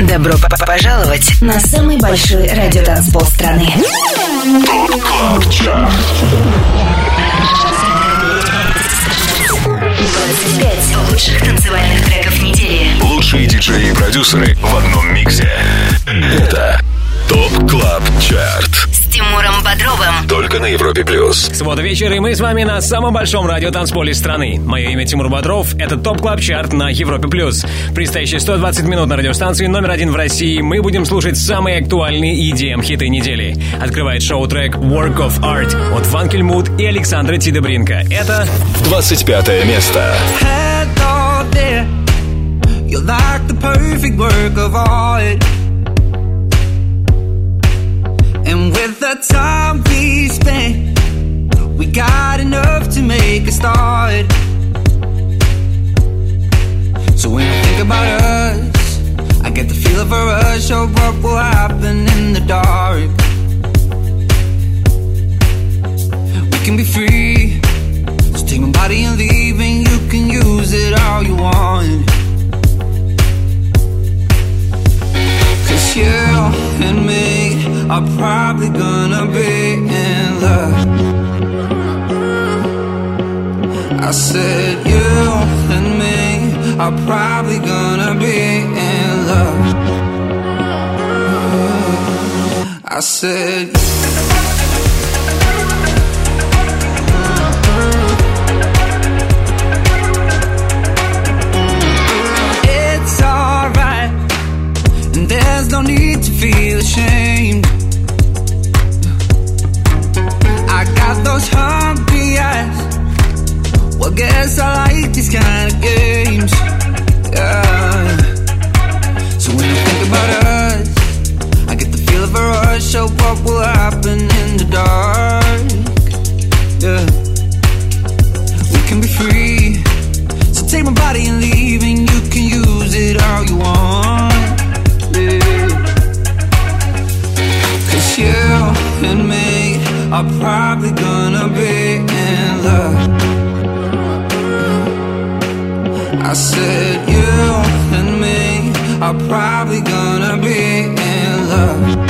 Добро пожаловать на самый большой радиотанцпол страны. Top Club 25 лучших танцевальных треков недели. Лучшие диджеи и продюсеры в одном миксе. Это Top Club Chart. Тимуром Бодровым. Только на Европе Плюс. Суббота вечер, и мы с вами на самом большом радиотанцполе страны. Мое имя Тимур Бодров, это Top Club Chart на Европе+. плюс. Предстоящие 120 минут на радиостанции номер один в России мы будем слушать самые актуальные EDM-хиты недели. Открывает шоу-трек Work of Art от Фанкель Муд и Александра Тидебринка. Это 25 место. You're like the perfect work of art. The time we spent, we got enough to make a start. So when I think about us, I get the feel of a rush of what will happen in the dark. We can be free. So take my body and leave, and you can use it all you want. You and me are probably gonna be in love. I said you and me are probably gonna be in love. I said no need to feel ashamed. I got those hungry eyes. Well, guess I like these kind of games. Yeah. So when I think about us, I get the feel of a rush So what will happen in the dark. Yeah. We can be free. So take my body and leave, are probably gonna be in love. I said you and me are probably gonna be in love.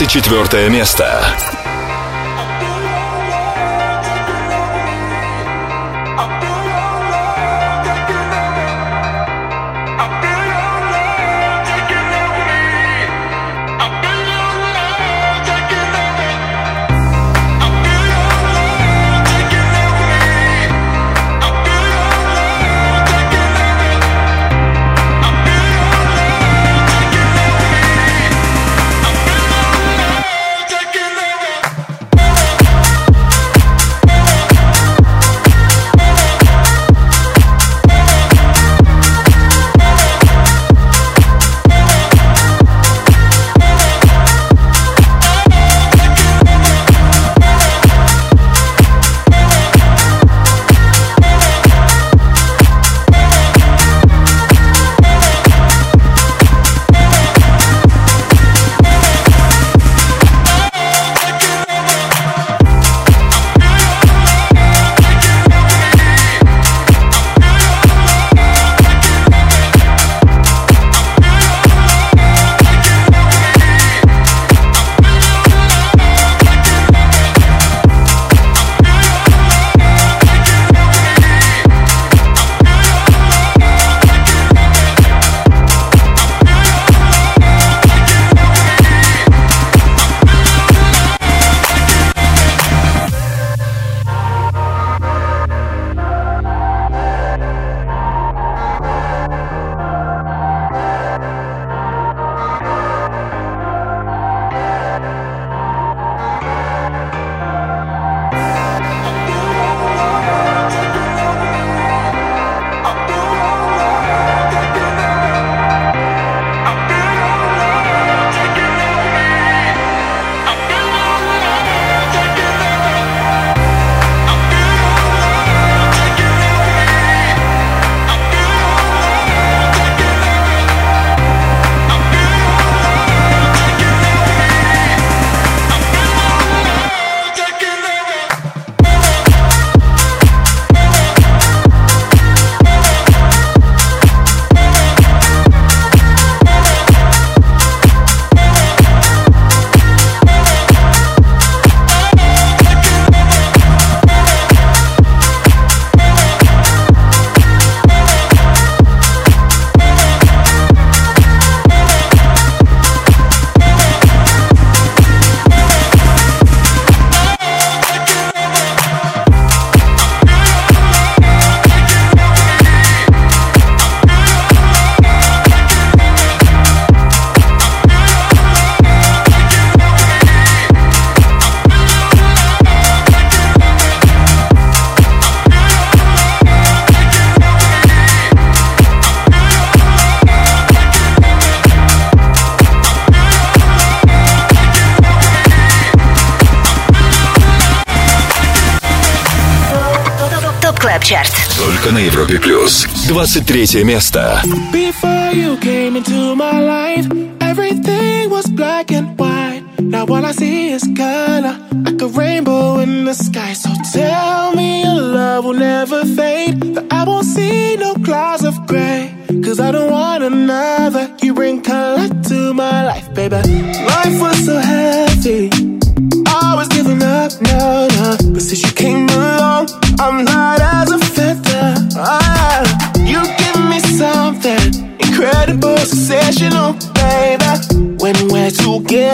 24 место. Чарт. Только на Европе плюс. 23 место. Before you came into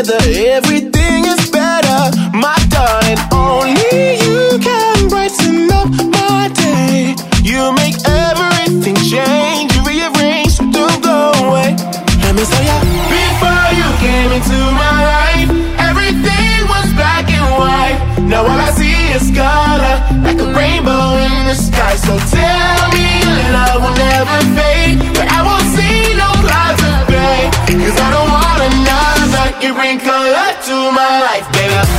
together every You winkle up to my life,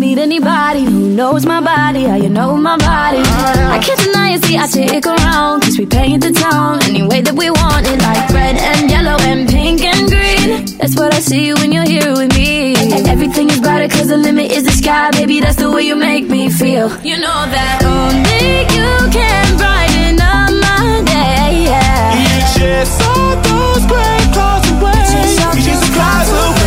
meet anybody who knows my body, how you know my body. I can't deny it, see, I stick around, we paint the town any way that we want it, like red and yellow and pink and green. That's what I see when you're here with me. And everything is brighter, cause the limit is the sky, baby, that's the way you make me feel. You know that only you can brighten up my day, yeah. You chase all those gray clouds away. You chase the clouds away.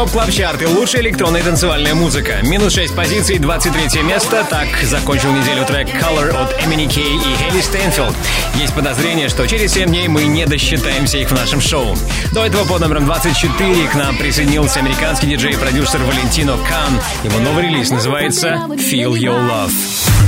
Top Club Chart и лучшая электронная танцевальная музыка. Минус 6 позиций, 23 место. Так закончил неделю трек Colour от MNEK и Хейли Стайнфелд. Есть подозрение, что через 7 дней мы не досчитаемся их в нашем шоу. До этого под номером 24 к нам присоединился американский диджей и продюсер Валентино Кан. Его новый релиз называется Feel Your Love.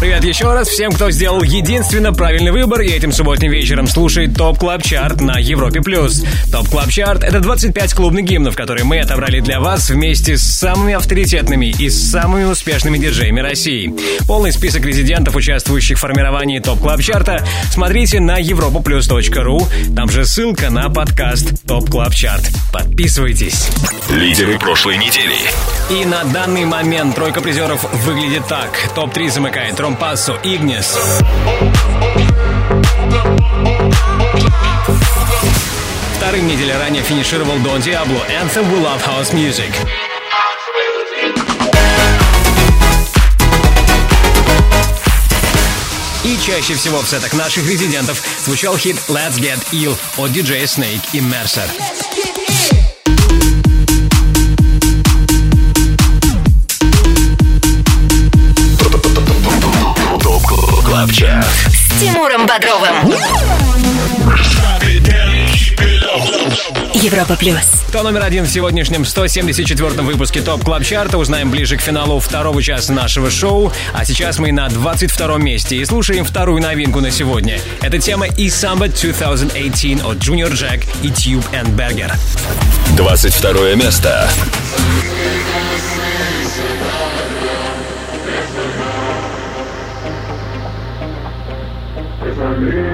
Привет еще раз всем, кто сделал единственно правильный выбор и этим субботним вечером слушает Top Club Chart на Европе плюс. Top Club Chart — это 25 клубных гимнов, которые мы отобрали для вас вместе с самыми авторитетными и самыми успешными диджеями России. Полный список резидентов, участвующих в формировании Top Club Chart а, смотрите на europaplus.ru. Там же ссылка на подкаст Top Club Chart. Подписывайтесь. Лидеры прошлой недели. И на данный момент тройка призеров выглядит так. Топ-3 замыкает Rompasso Ignis. Вторым неделю ранее финишировал Don Diablo Anthem We Love House Music. И чаще всего в сетах наших резидентов звучал хит Let's Get Ill от диджея Snake и Mercer. Top Club Chart. С Тимуром Бодровым. Европа плюс. Кто номер один в сегодняшнем 174-м выпуске Top Club Chart а, узнаем ближе к финалу второго часа нашего шоу. А сейчас мы на 22-м месте и слушаем вторую новинку на сегодня. Это тема E Samba 2018 от Junior Jack и Tube and Berger. 22 место. Yeah.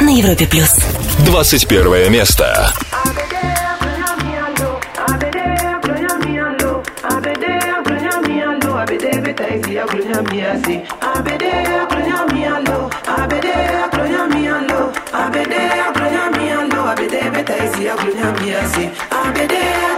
на Европе плюс. 21 место. I'll be there.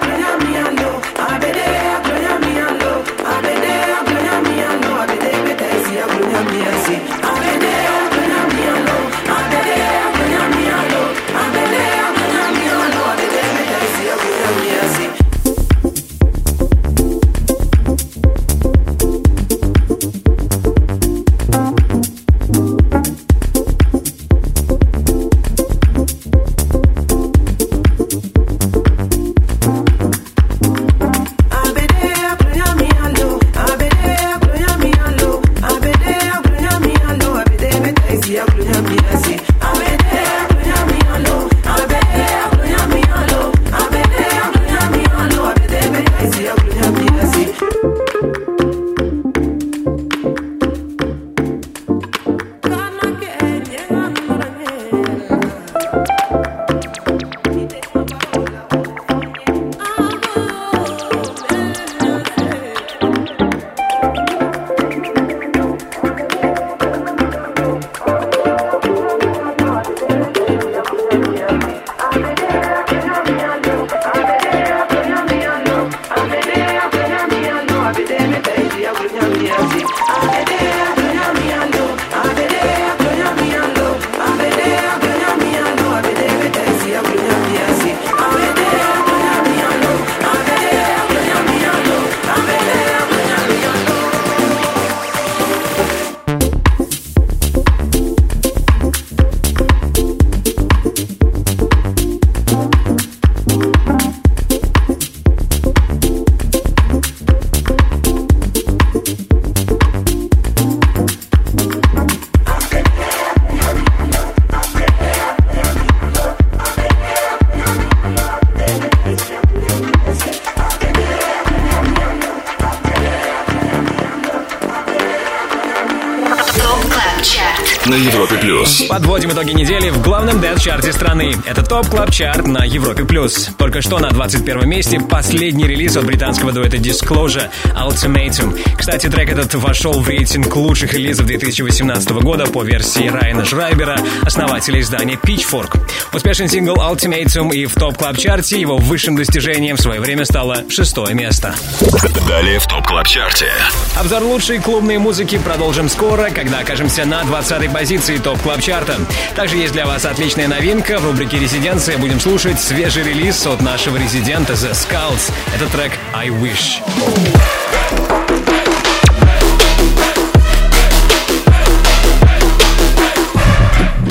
Главном дэнс-чарте страны. Это Top Club Chart на Европе плюс. Только что на 21 месте последний релиз от британского дуэта Disclosure Ultimatum. Кстати, трек этот вошел в рейтинг лучших релизов 2018 года по версии Райана Шрайбера, основателя издания Pitchfork. Успешный сингл Ultimatum и в Top Club Chart е его высшим достижением в свое время стало шестое место. Далее в Top Club Chart е. Обзор лучшей клубной музыки продолжим скоро, когда окажемся на 20-й позиции Top Club Chart а. Также есть для вас отличная новинка. В рубрике «Резиденция» будем слушать свежий релиз от нашего резидента The Skulls. Это трек «I Wish».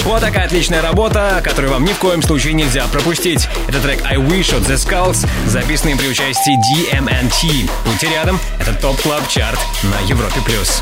Вот такая отличная работа, которую вам ни в коем случае нельзя пропустить. Это трек I Wish от The Skulls, записанный при участии DMNT. Будьте рядом, это Top Club Chart на Европе плюс.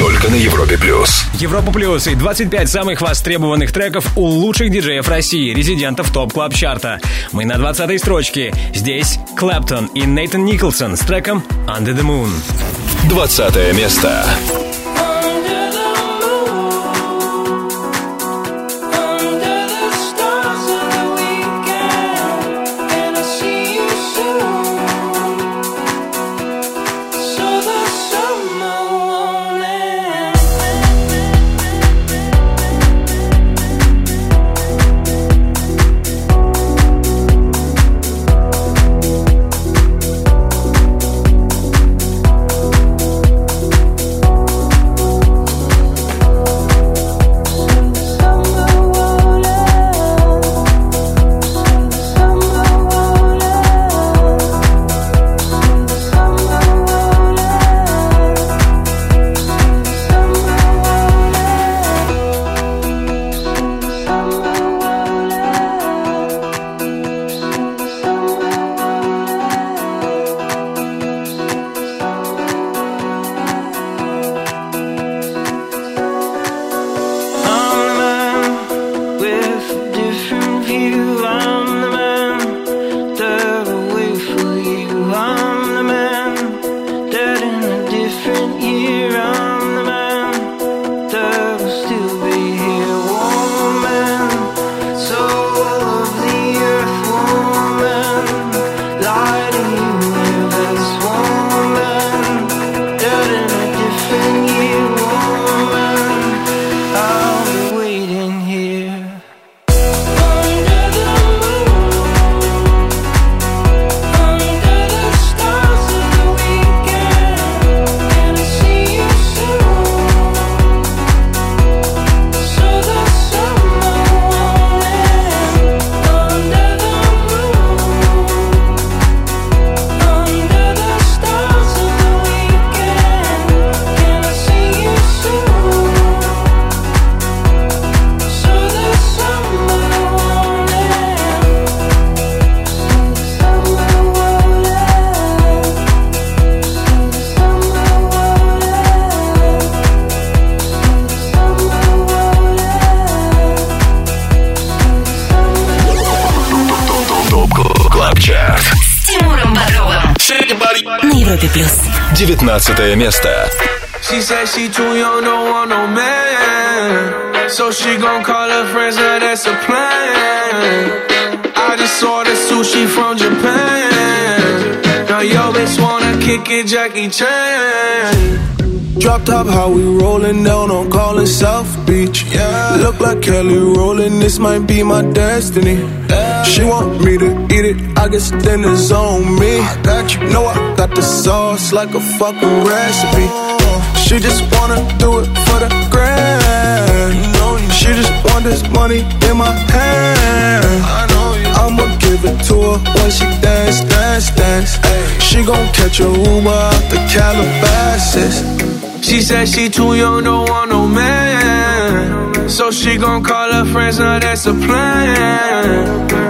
Только на Европе плюс. Европа Плюс и 25 самых востребованных треков у лучших диджеев России, резидентов Top Club Chart а. Мы на 20 строчке. Здесь Клэптон и Нейтан Николсон с треком Under the Moon. 20 место. плюс. 19 место. She said she too young, don't want no man. So she gon' call her friends, now that's a plan. I just ordered sushi from Japan. Now yo bitch wanna kick it, Jackie Chan. Drop top, how we rollin' down on callin' South Beach. Yeah. Look like Kelly rollin', this might be my destiny. She want me to eat it, I guess then it's on me. I got you. Know I got the sauce like a fucking recipe. She just wanna do it for the grand. She just want this money in my hand. I'ma give it to her when she dance, dance, dance. She gon' catch a Uber out the Calabasas. She said she too young, don't want no man. So she gon' call her friends, now that's a plan.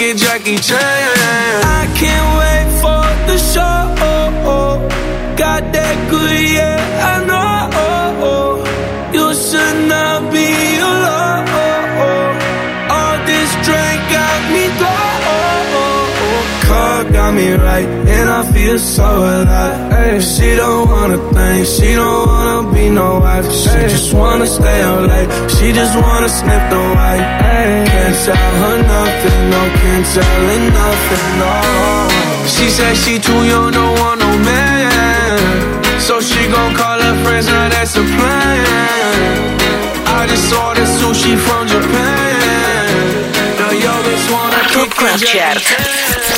Jackie Chan. Right, and I feel so alive. Ay, she don't wanna think, she don't wanna be no wife. She just wanna stay up late, she just wanna sniff the white. Ay, can't tell her nothing, no, can't tell her nothing, no. She said she too young, don't want no man. So she gon' call her friends, now that's a plan. I just ordered sushi from Japan. It, Jackie Chan.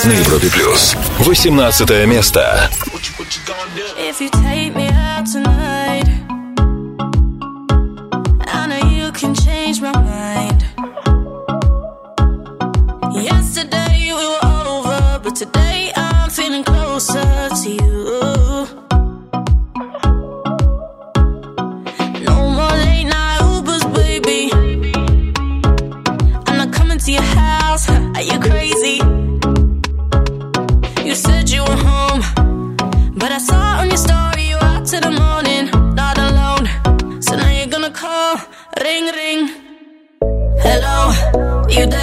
На Европе плюс 18 место. If you take me out tonight, to your house. Are you crazy? You said you were home. But I saw on your story you out to the morning, not alone. So now you're gonna call, ring ring. Hello, you there?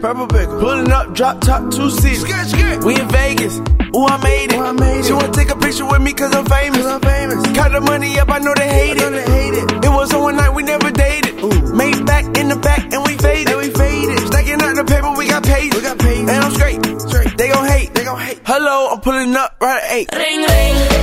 Purple pickle. Pulling up, drop top, two seats. We in Vegas. Ooh, I made it. I made she wanna take a picture with me cause I'm famous. Cause I'm famous. Count the money up, I know they hate it. They hate it. It was on one night we never dated. Ooh. Made back in the back and we faded. And we faded. Stacking out the paper, we got paid. We got paid. And I'm straight. straight. They gon' hate. They gon' hate. Hello, I'm pulling up right at eight. Ring ring.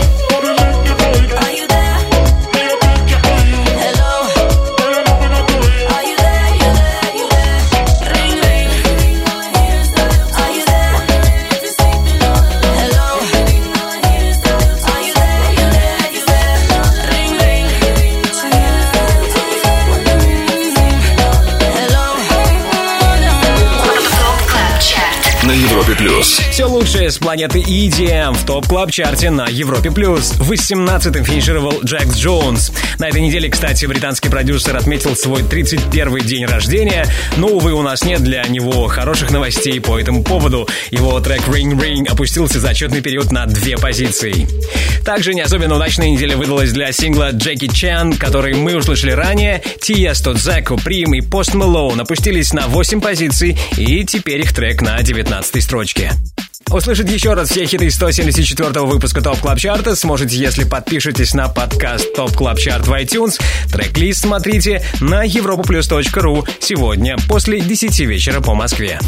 Планеты EDM в топ клаб чарте на Европе плюс. В 18-м финишировал Джекс Джонс. На этой неделе, кстати, британский продюсер отметил свой 31-й день рождения, но, увы, у нас нет для него хороших новостей по этому поводу. Его трек Ring Ring опустился за отчетный период на две позиции. Также не особенно удачная неделя выдалась для сингла Джеки Чан, который мы услышали ранее. Тиесто, Зеко, Прим и Пост Мэлоун опустились на 8 позиций, и теперь их трек на 19 строчке. Услышать еще раз все хиты 174 выпуска Top Club Chart а сможете, если подпишетесь на подкаст Top Club Chart в iTunes. Трек-лист смотрите на europaplus.ru сегодня после 10 вечера по Москве.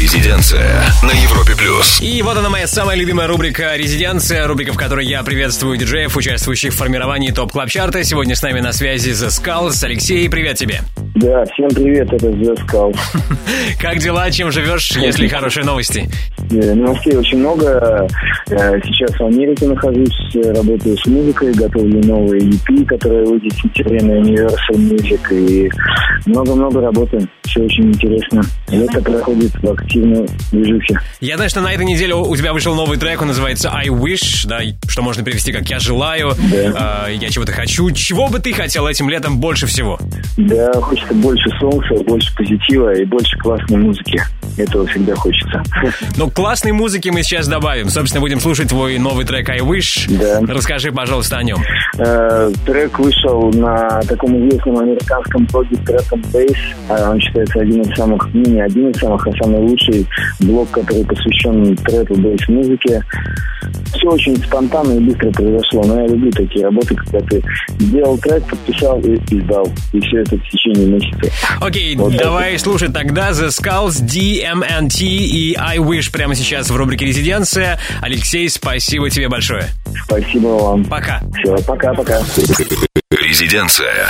Резиденция на Европе плюс. И вот она моя самая любимая рубрика «Резиденция», рубрика, в которой я приветствую диджеев, участвующих в формировании Top Club Chart а. Сегодня с нами на связи The Skulls. Алексей, привет тебе. Да, всем привет, это The. Как дела, чем живешь, если хорошие новости? Э, Новостей очень много. Э, Сейчас в Америке нахожусь, э, работаю с музыкой, готовлю новые EP, которые выйдет в сентябре на Universal Music, и много-много работаем. все очень интересно. Лето проходит в активной движухе. Я знаю, что на этой неделе у тебя вышел новый трек, он называется I Wish, да, что можно перевести как «Я желаю», Да. «Я чего-то хочу». Чего бы ты хотел этим летом больше всего? Да, хочется больше солнца, больше позитива и больше классной музыки. Этого всегда хочется. Ну, классной музыки мы сейчас добавим. Собственно, будем слушать твой новый трек I Wish. Да. Расскажи, пожалуйста, о нем. Э, Трек вышел на таком известном американском блоге Trap and Bass. А Он считается один из самых, ну не один из самых, а самый лучший блог, который посвящен трэпу, бейс-музыке. Все очень спонтанно и быстро произошло. Но я люблю такие работы, когда ты сделал трек, подписал и издал. И все это в течение месяца. Окей, Вот давай слушать тогда The Skulls, DMNT и I Wish прямо сейчас в рубрике «Резиденция». Алексей, спасибо тебе большое. Спасибо вам. Пока. Все, пока-пока. Резиденция.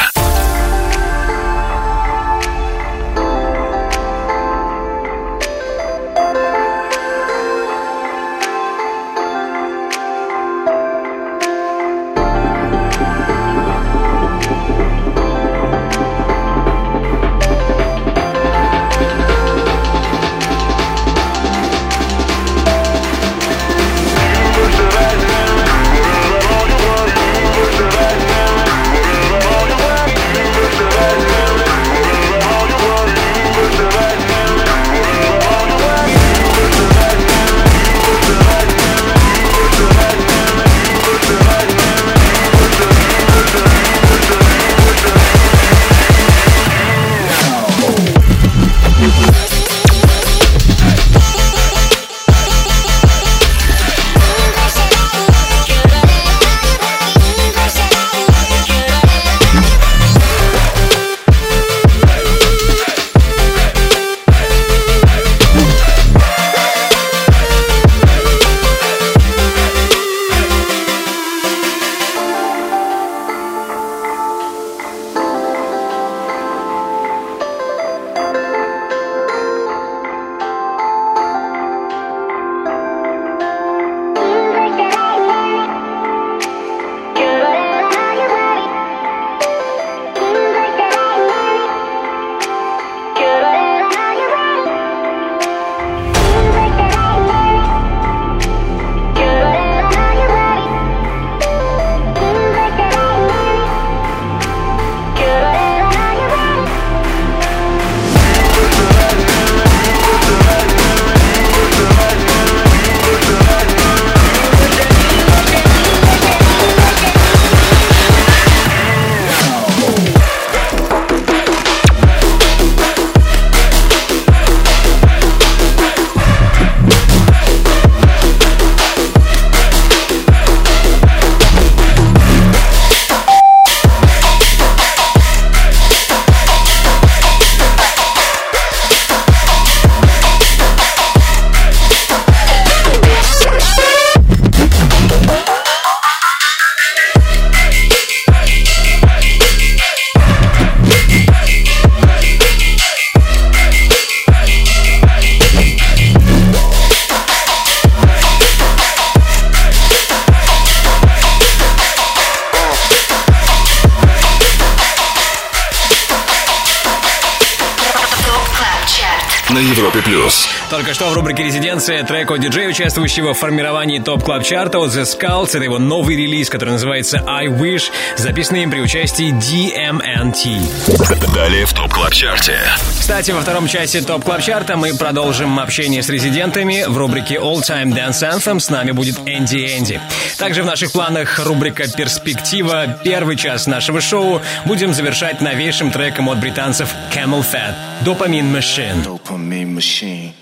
Только что в рубрике «Резиденция» трек от диджея, участвующего в формировании топ клаб чарта от The Skulls. Это его новый релиз, который называется I Wish, записанный им при участии DMNT. Далее в топ клаб чарте Кстати, во втором части топ клаб чарта мы продолжим общение с резидентами. В рубрике All Time Dance Anthem с нами будет Энди Энди. Также в наших планах рубрика «Перспектива». Первый час нашего шоу будем завершать новейшим треком от британцев Camel Fat «Dopamine Machine». Dopamine machine.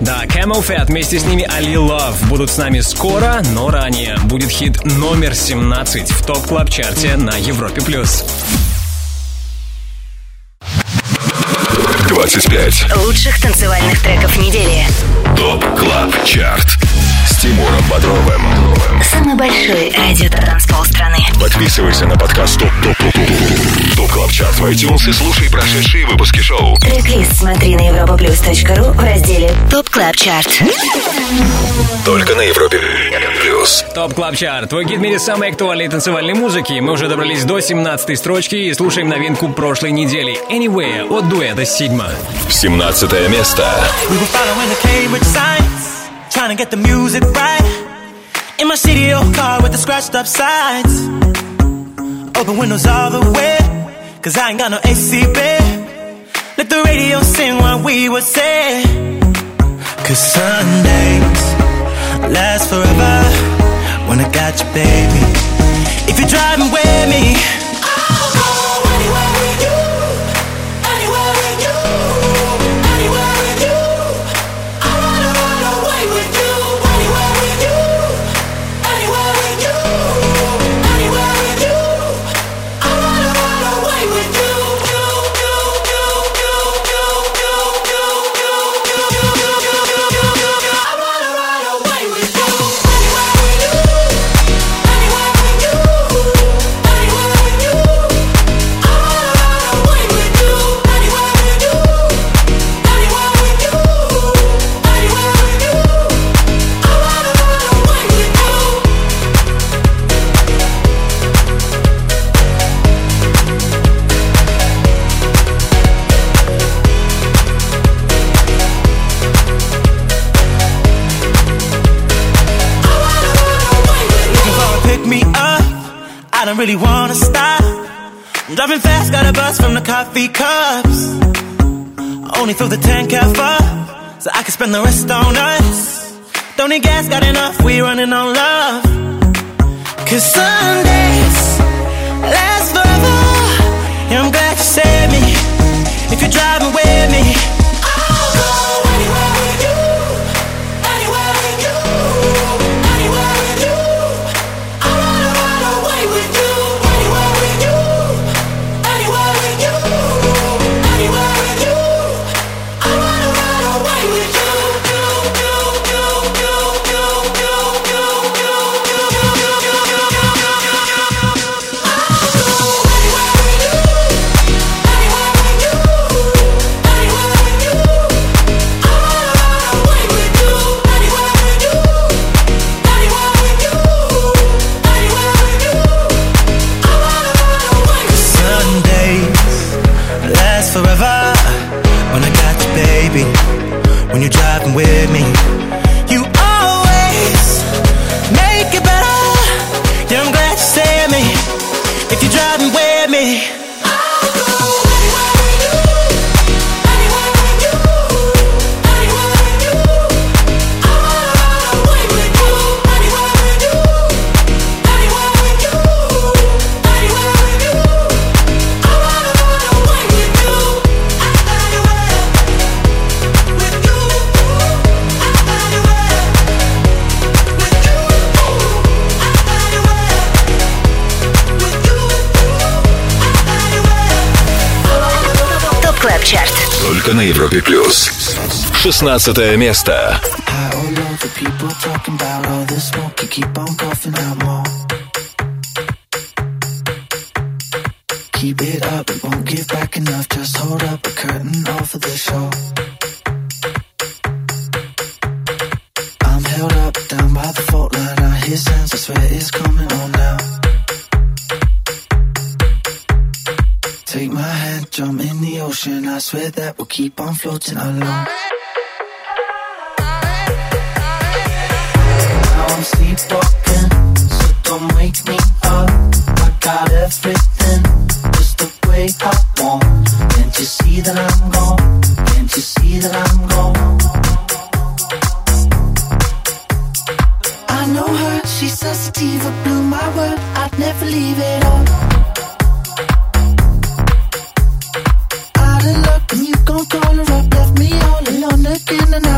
Да, Camel Fat вместе с ними Ali Love будут с нами скоро, но ранее будет хит номер 17 в топ клаб чарте на Европе+. плюс. 25. Лучших танцевальных треков недели. Top Club Chart с Тимуром Бодровым Самый большой радиотанцпол страны. Подписывайся на подкаст Top Top Top Top Top Club Chart в iTunes и слушай прошедшие выпуски шоу Трек-лист смотри на europaplus.ru в разделе Top Club Chart. Только на Европе Плюс. Top Club Chart. Твой гид в мире самой актуальной танцевальной музыки. Мы уже добрались до 17 строчки и слушаем новинку прошлой недели. Anyway от дуэта Sigma. 17 место. Trying to get the music right. In my CDO car with the scratched up sides. Open windows all the way Cause I ain't got no AC, babe Let the radio sing what we would say Cause Sundays last forever. When I got you, baby. If you're driving with me don't really wanna stop. I'm driving fast, got a bus from the coffee cups. I Only through the tank half up, so I can spend the rest on us. Don't need gas, got enough, we running on love. Cause Sundays last forever. Yeah, I'm glad you saved me. If you're driving with me. Только на Европе плюс. 16 место. Keep it up, it won't give back enough. Just hold up a curtain off of the show. I'm held up down by the fault line. I hear sounds, I swear it's coming on Swear that we'll keep on floating along. Now I'm sleepwalking, in the night.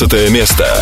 15 место.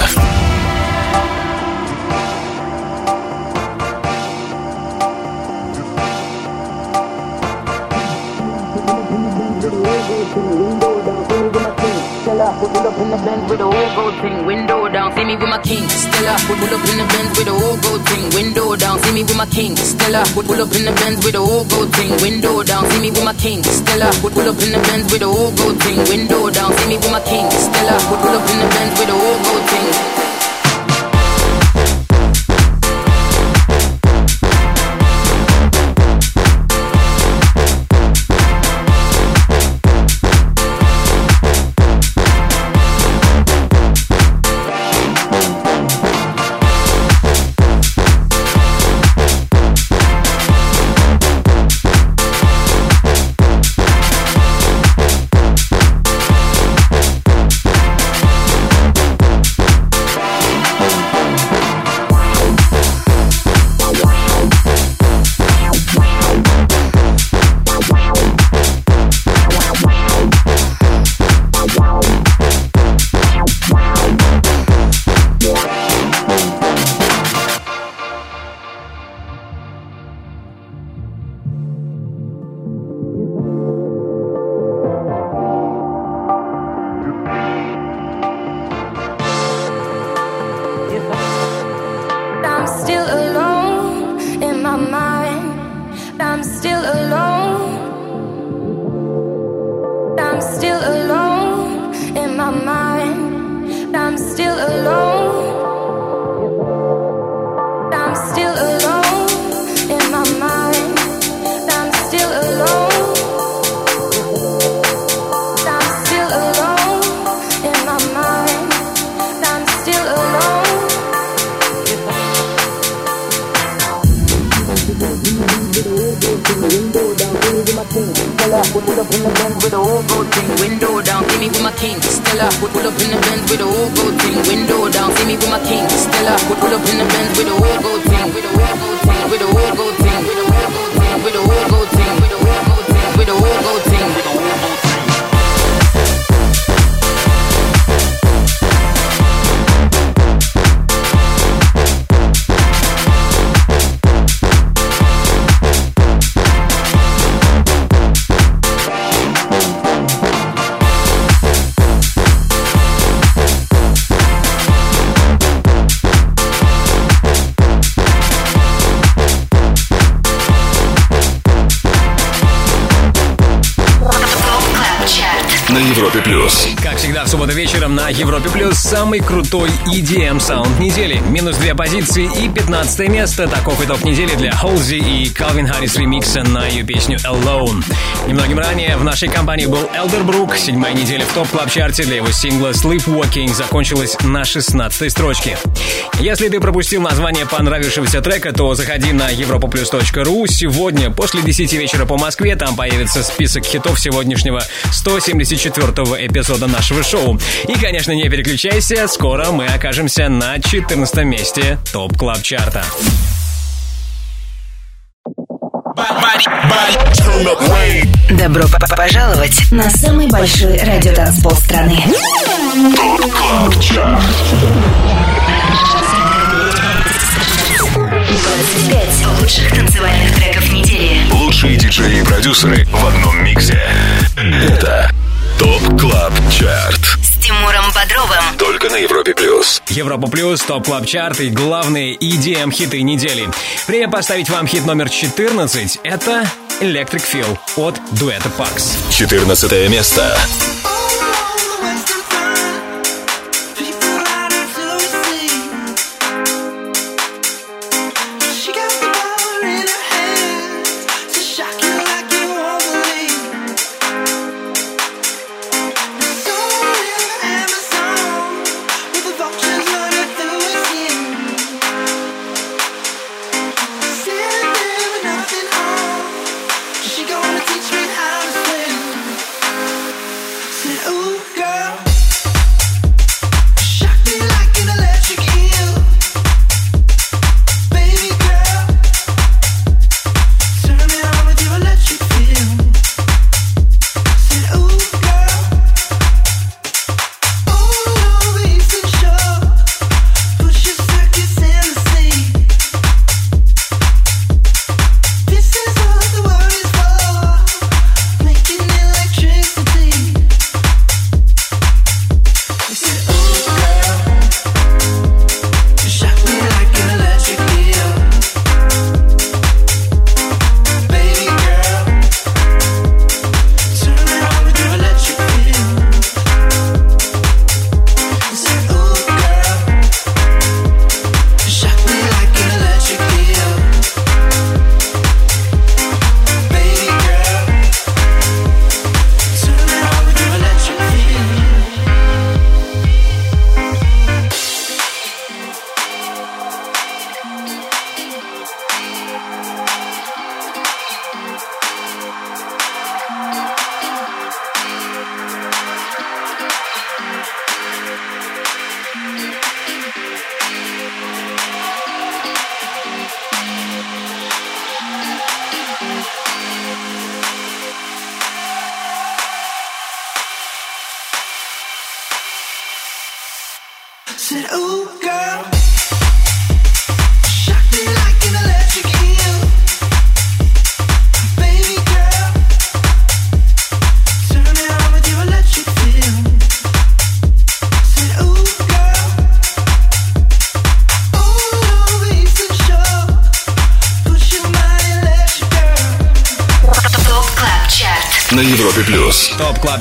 Крутой EDM саунд недели. Минус две позиции и 15 место. Таков итог недели для Halsey и Calvin Harris ремикса на ее песню Alone. Немногим ранее в нашей компании был Elderbrook. Седьмая неделя в Top Club Chart е для его сингла Sleepwalking закончилась на 16 строчке. Если ты пропустил название понравившегося трека, то заходи на europaplus.ru. Сегодня, после 10 вечера по Москве, там появится список хитов сегодняшнего 174-го эпизода нашего шоу. И, конечно, не переключайся, скоро мы окажемся на 14 месте Top Club Chart а. Добро пожаловать на самый большой радиотанцпол страны. Top Club Chart 25 лучших танцевальных треков недели. Лучшие диджеи и продюсеры в одном миксе. Это Top Club Chart С Тимуром Бодровым. Только на Европе Плюс. Европа Плюс, Top Club Chart и главные EDM хиты недели. Время поставить вам хит номер 14. Это Electric Feel от дуэта Pax. 14 место.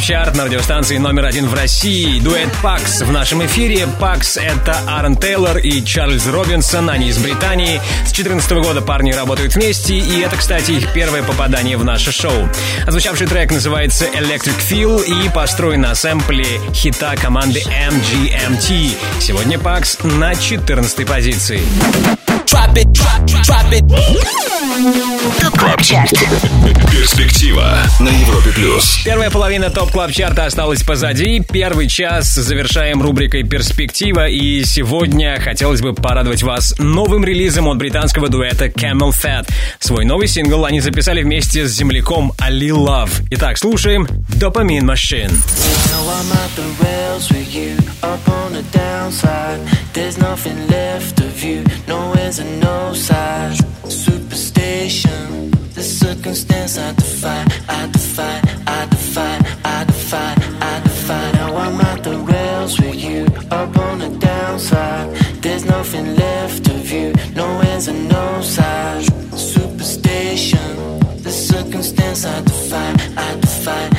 Chart на радиостанции номер один в России. Дуэт Pax в нашем эфире. Pax — это Аарон Тейлор и Чарльз Робинсон. Они из Британии. С 2014 года парни работают вместе, и это, кстати, их первое попадание в наше шоу. А звучавший трек называется Electric Feel и построен на сэмпле хита команды MGMT. Сегодня Pax на 14 позиции. Drop it, drop, drop it. Top Club Chart. Перспектива на Европе Плюс. Первая половина Top Club Chart а осталась позади. Первый час завершаем рубрикой «Перспектива». И сегодня хотелось бы порадовать вас новым релизом от британского дуэта CamelPhat. Свой новый сингл они записали вместе с земляком Ali Love. Итак, слушаем «Dopamine Machine». Now I'm at the rails with you, downside. There's nothing left of you, nowhere's a no side. Superstition, the circumstance I defy, I defy, I defy, I defy, I defy. Now I'm at the rails with you, up on the downside. There's nothing left of you, nowhere's a no side. Superstition, the circumstance I defy, I defy,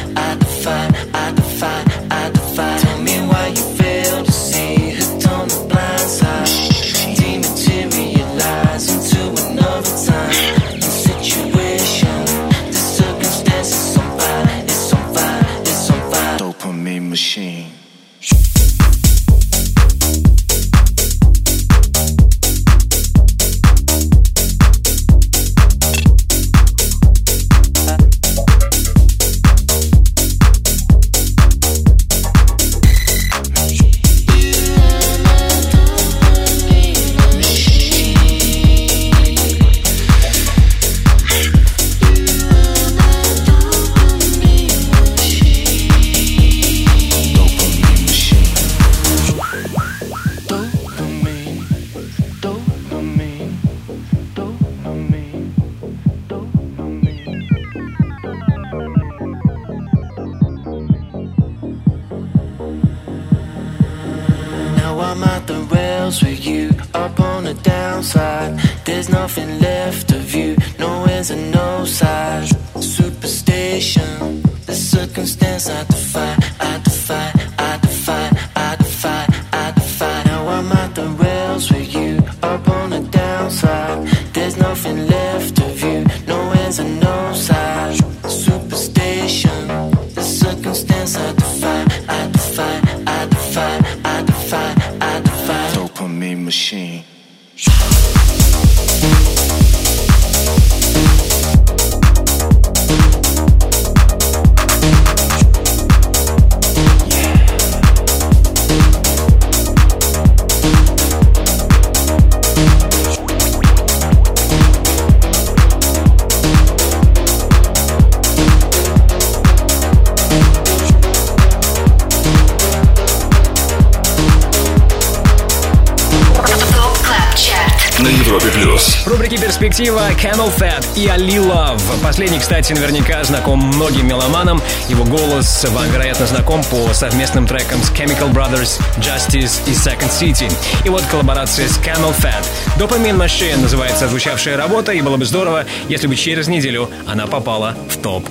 кстати, наверняка знаком многим меломанам. Его голос вам, вероятно, знаком по совместным трекам с Chemical Brothers, Justice и Second City. И вот коллаборация с Camel Fat. Dopamine Machine называется звучавшая работа, и было бы здорово, если бы через неделю она попала в топ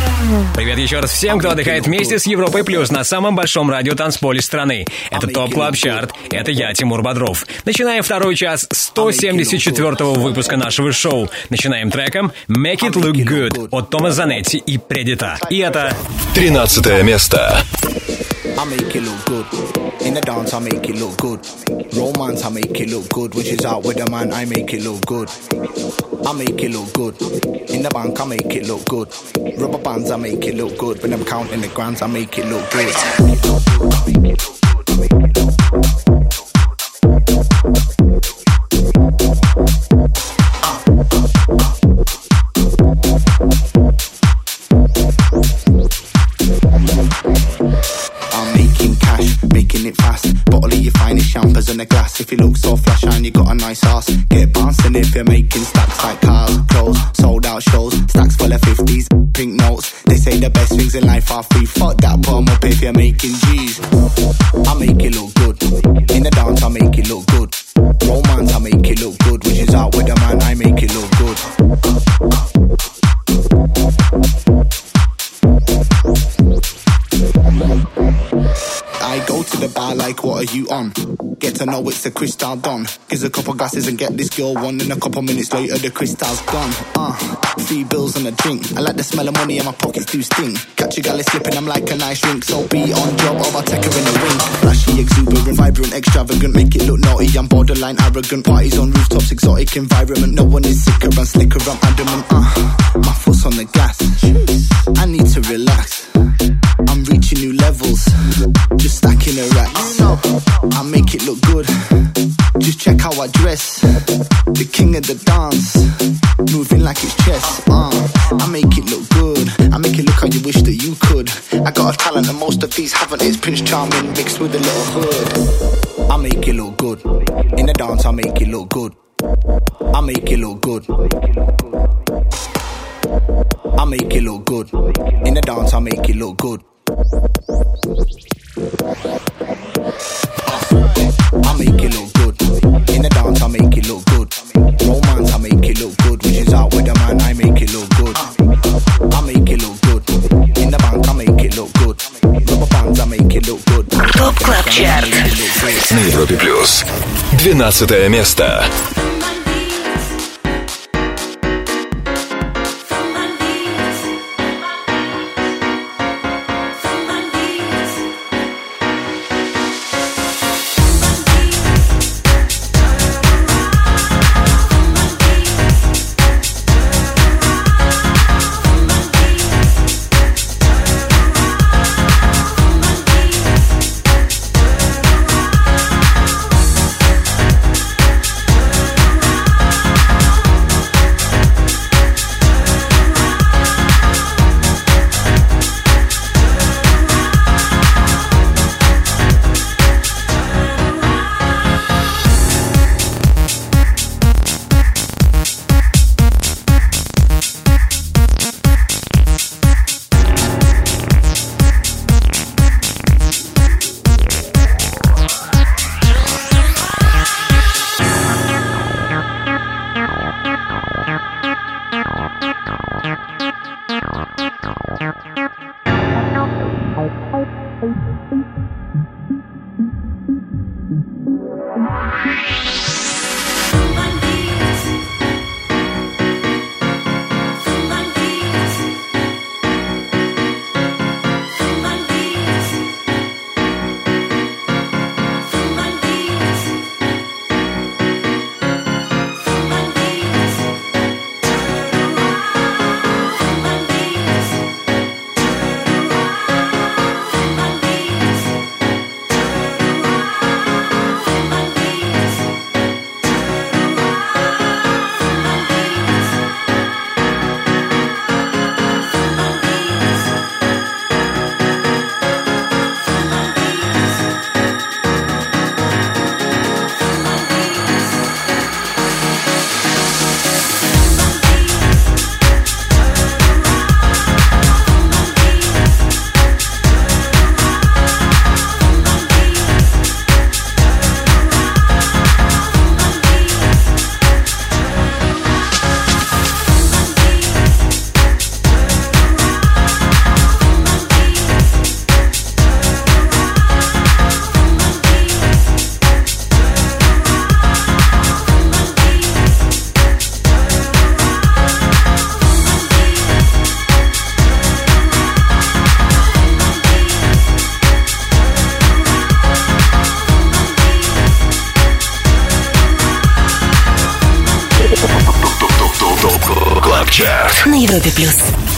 Привет еще раз всем, кто отдыхает вместе с Европой Плюс на самом большом радио танцполе страны. Это Top Club Chart, это я, Тимур Бодров. Начинаем второй час 174-го выпуска нашего шоу. Начинаем треком Make It Look Good от Тома Занетти и Предита. И это 13 место. I make it look good. In the dance, I make it look good. Romance, I make it look good. When she's out with a man, I make it look good. I make it look good. In the bank, I make it look good. Rubber bands, I make it look good. When I'm counting the grands, I make it look good. It fast. Bottle of your finest champers in a glass. If you look so flash and you got a nice ass, get bouncing if you're making stacks like cars, clothes, sold out shows, stacks full of 50s, pink notes. They say the best things in life are free. Fuck that, 'em up if you're making G's. I make it look good. In the dance, I make it look good. Romance, I make it look good. When she's out with a man, I make it look good. I to the bar like, what are you on? Get to know it's the crystal Don. Gives a couple glasses and get this girl one. And a couple minutes later, the crystal's gone. Uh, three bills and a drink. I like the smell of money and my pockets do sting. Catch a galley slipping, I'm like a nice drink. So be on job or I'll take her in the ring. Flashy, exuberant, vibrant, extravagant. Make it look naughty, I'm borderline arrogant. Parties on rooftops, exotic environment. No one is sicker and slicker, I'm adamant. Uh, my foot's on the gas. I need to relax. I'm reaching new levels, just stacking the racks. I make it look good, just check how I dress. The king of the dance, moving like it's chess. Uh, I make it look good, I make it look how you wish that you could. I got a talent and most of these haven't. It's Prince Charming mixed with a little hood. I make it look good, in the dance I make it look good. I make it look good. I make it look good. In the dance, I make it look good. I make it look good. In the dance, I make it look good. Romance, I make it look good. When she's out with a man, I make it look good. I make it look good. In the bank, I make it look good. Rubber bands, I make it look good. Топ Клаб Чарт. На Европе плюс. 12 место.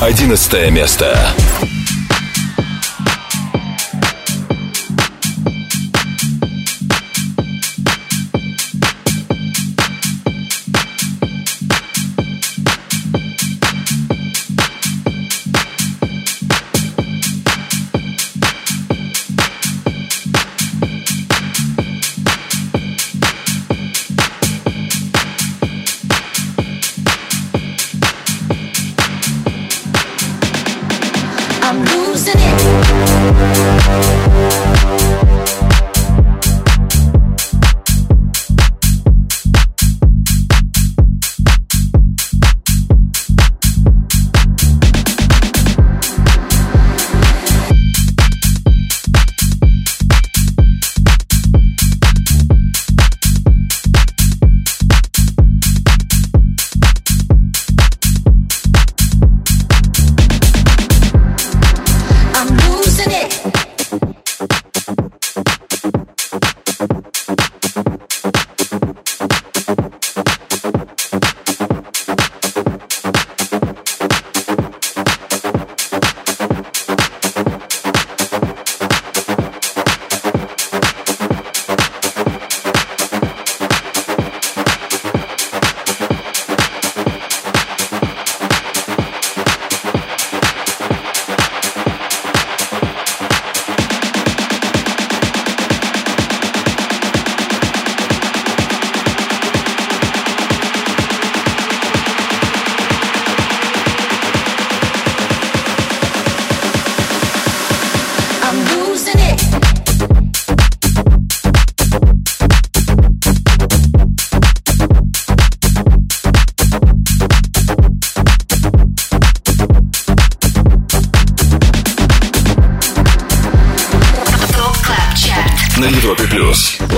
11 место.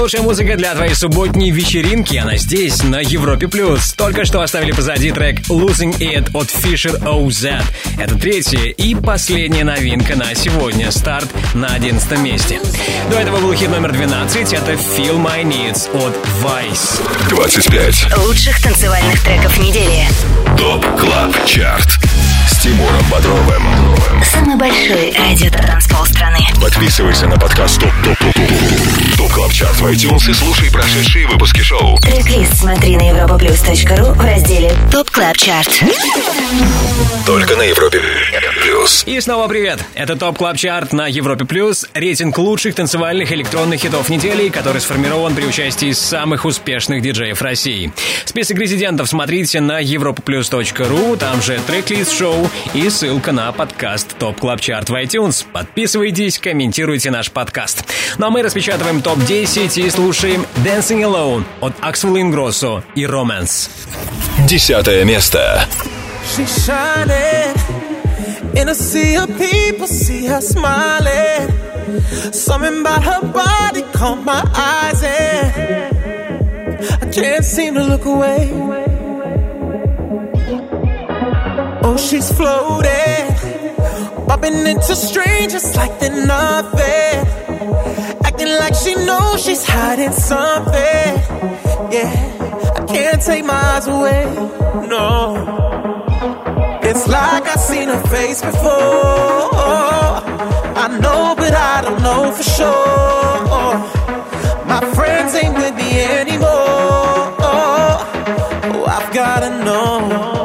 Лучшая музыка для твоей субботней вечеринки, она здесь, на Европе+. плюс. Только что оставили позади трек «Losing It» от Fisher OZ. Это третья и последняя новинка на сегодня. Старт на одиннадцатом месте. До этого был хит номер 12, это «Feel My Needs» от Vice. 25 Лучших танцевальных треков недели. ТОП КЛАБ ЧАРТ с Тимуром Бодровым. Самый большой радио-транспол страны. Подписывайся на подкаст Top Top Top Top Top Club Chart в iTunes и слушай прошедшие выпуски шоу. Трек-лист смотри на europaplus.ru в разделе Top Club Chart. Только на Европе Плюс. И снова привет! Это Top Club Chart на Европе Плюс, рейтинг лучших танцевальных электронных хитов недели, который сформирован при участии самых успешных диджеев России. Список резидентов смотрите на europaplus.ru, там же трек-лист шоу и ссылка на подкаст Top Club Chart в iTunes. Подписывайтесь, комментируйте наш подкаст. Ну а мы распечатываем ТОП-10 и слушаем Dancing Alone от Axwell Ingrosso и RØMANS. Десятое место. She's shining in a sea of people, see her smiling. Something about her body caught my eyes, and I can't seem to look away. Oh, she's floating, bumping into strangers like they're nothing. Like she knows she's hiding something. Yeah, I can't take my eyes away. No. It's like I've seen her face before. I know, but I don't know for sure. My friends ain't with me anymore. Oh, I've gotta know.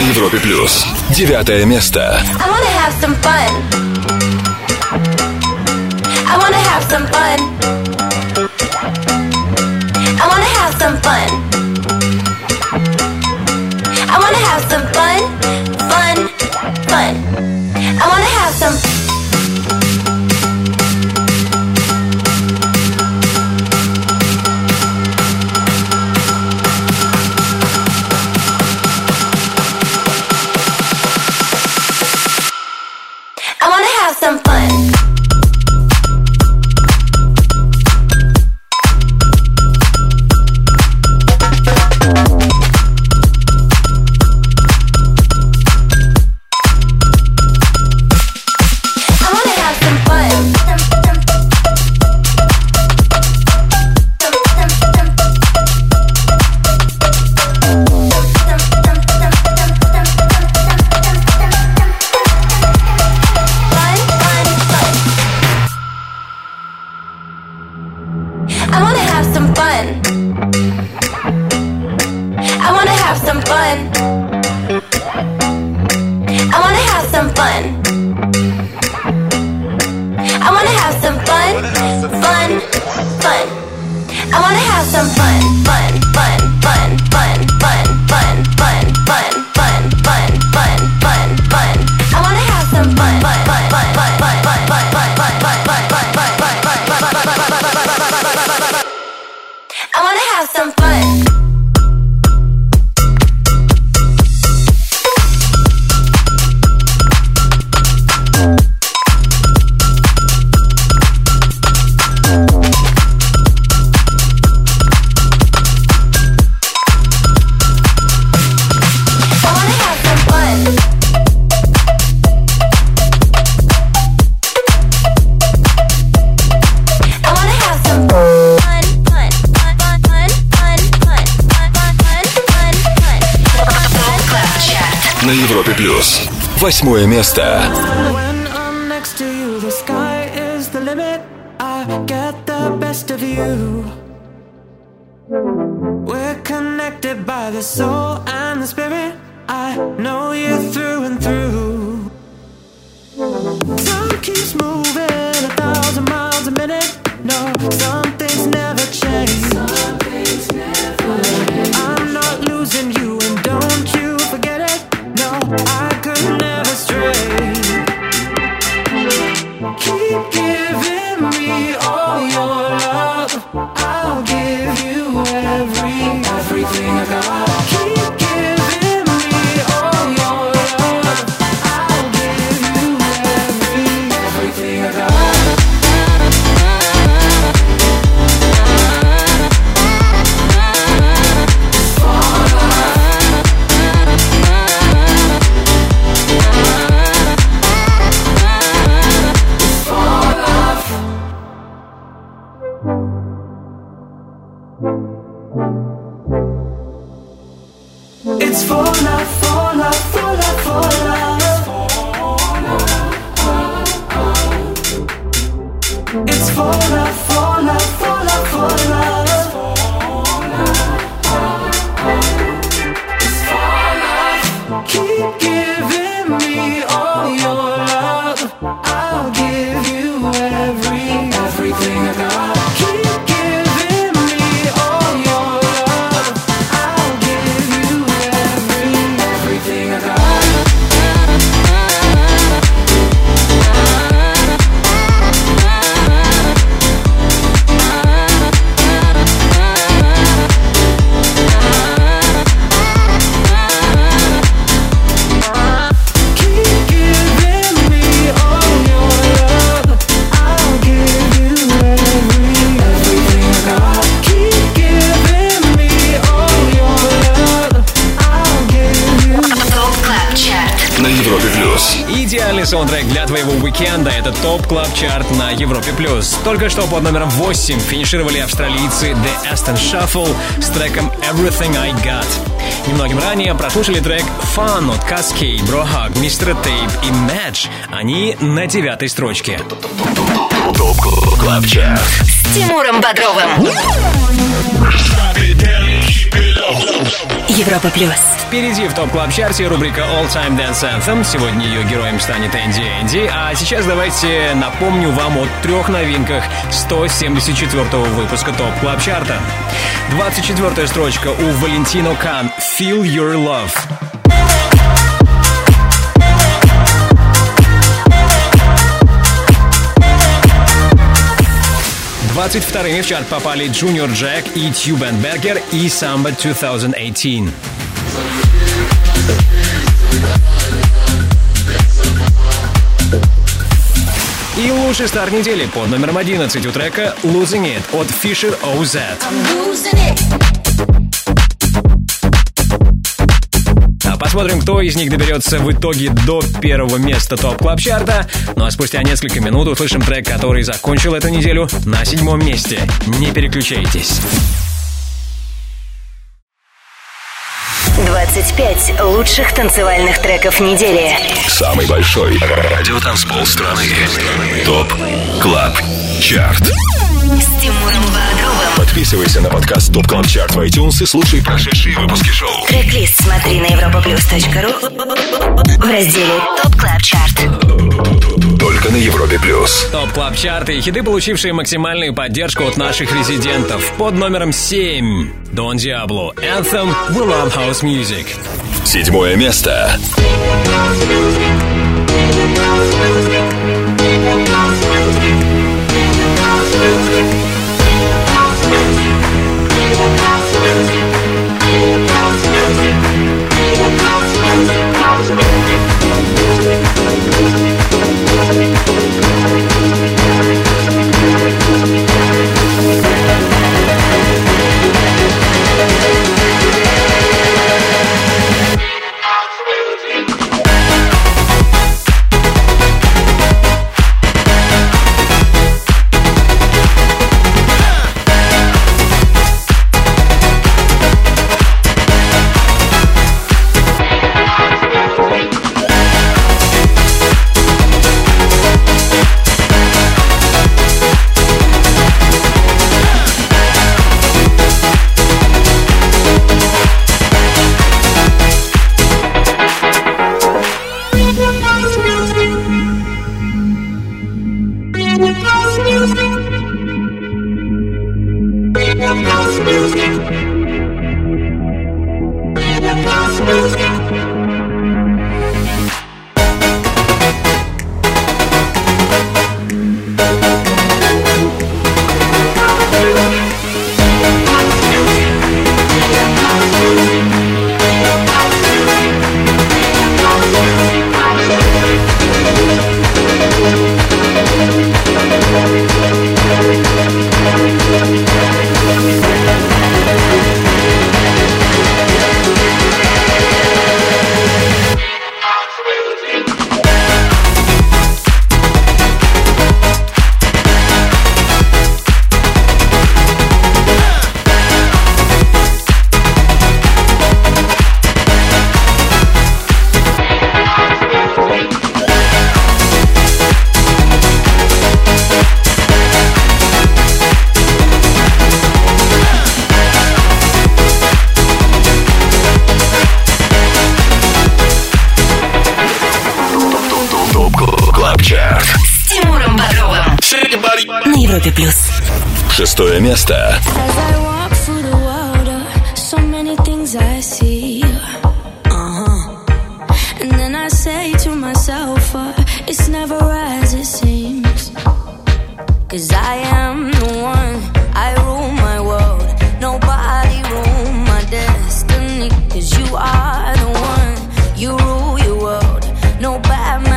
на Европе плюс. Девятое место. I wanna have some fun. I wanna have some fun. be a. 8 финишировали австралийцы The Aston Shuffle с треком Everything I Got. Немногим ранее прослушали трек Fun от Kaskade, Brohug, Mr. Tape и Madge. Они на девятой строчке. С Тимуром Бодровым. Европа плюс. Впереди в Top Club Chart е рубрика All Time Dance Anthem. Сегодня ее героем станет Энди Энди. А сейчас давайте напомню вам о трех новинках 174-го выпуска Top Club Chart а. 24 строчка у Valentino Khan «Feel Your Love». 22-ми в чарт попали Junior Jack и Tube & Berger E Samba 2018. И лучший старт недели под номером 11 у трека Losing It от Fisher OZ. А посмотрим, кто из них доберется в итоге до первого места топ клаб чарта Ну а спустя несколько минут услышим трек, который закончил эту неделю на седьмом месте. Не переключайтесь. 25 лучших танцевальных треков недели. Самый большой радиотанцпол страны. Top Club Chart. С Тимуром Бодровым. Подписывайся на подкаст Top Club Chart в iTunes и слушай прошедшие выпуски шоу. Трек-лист смотри на europaplus.ru в разделе Top Club Chart. Только на Европе плюс. Top Club Chart и хиты, получившие максимальную поддержку от наших резидентов. Под номером 7 Don Diablo Anthem We Love House Music. Седьмое место. ТОП but I'm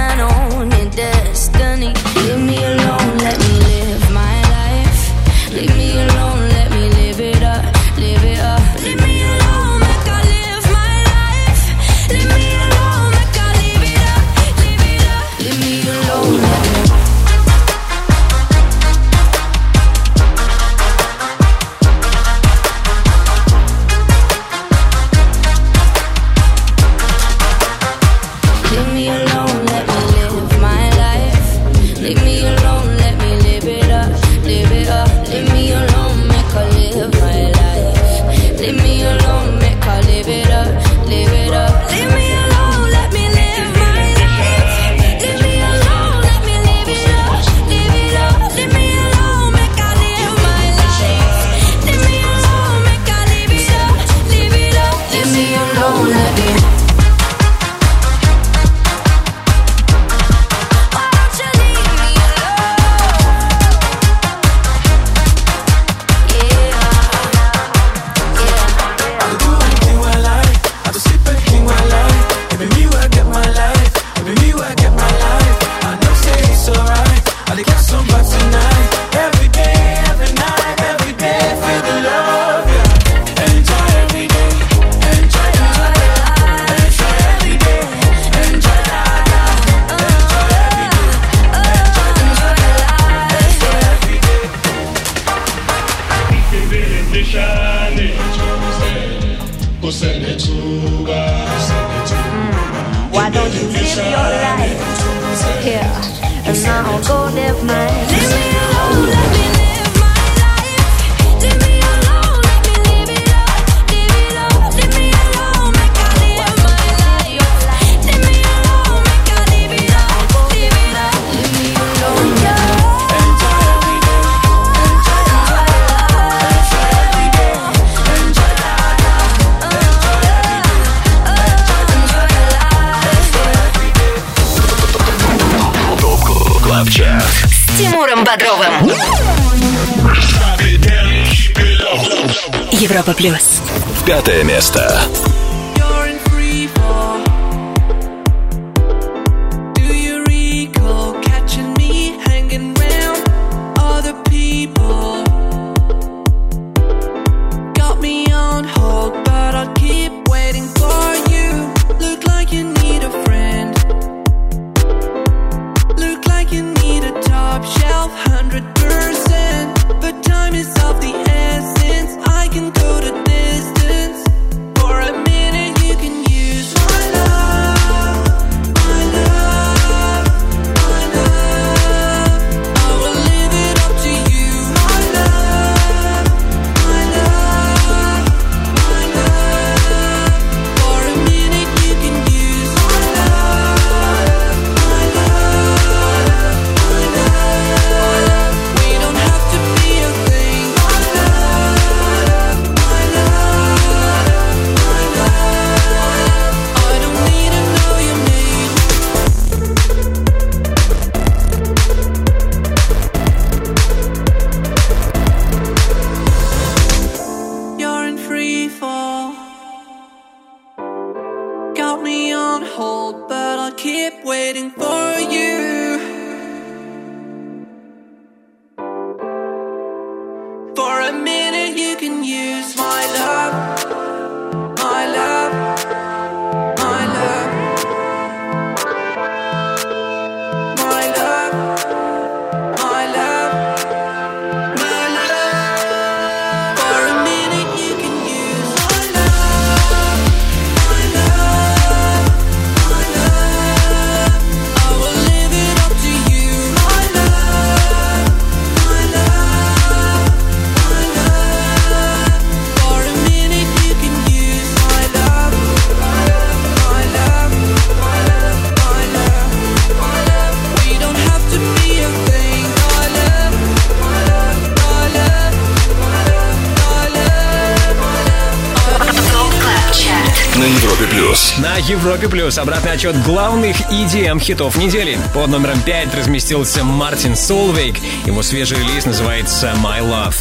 Европе Плюс. Обратный отсчет главных EDM хитов недели. Под номером 5 разместился Мартин Солвейг. Его свежий релиз называется My Love.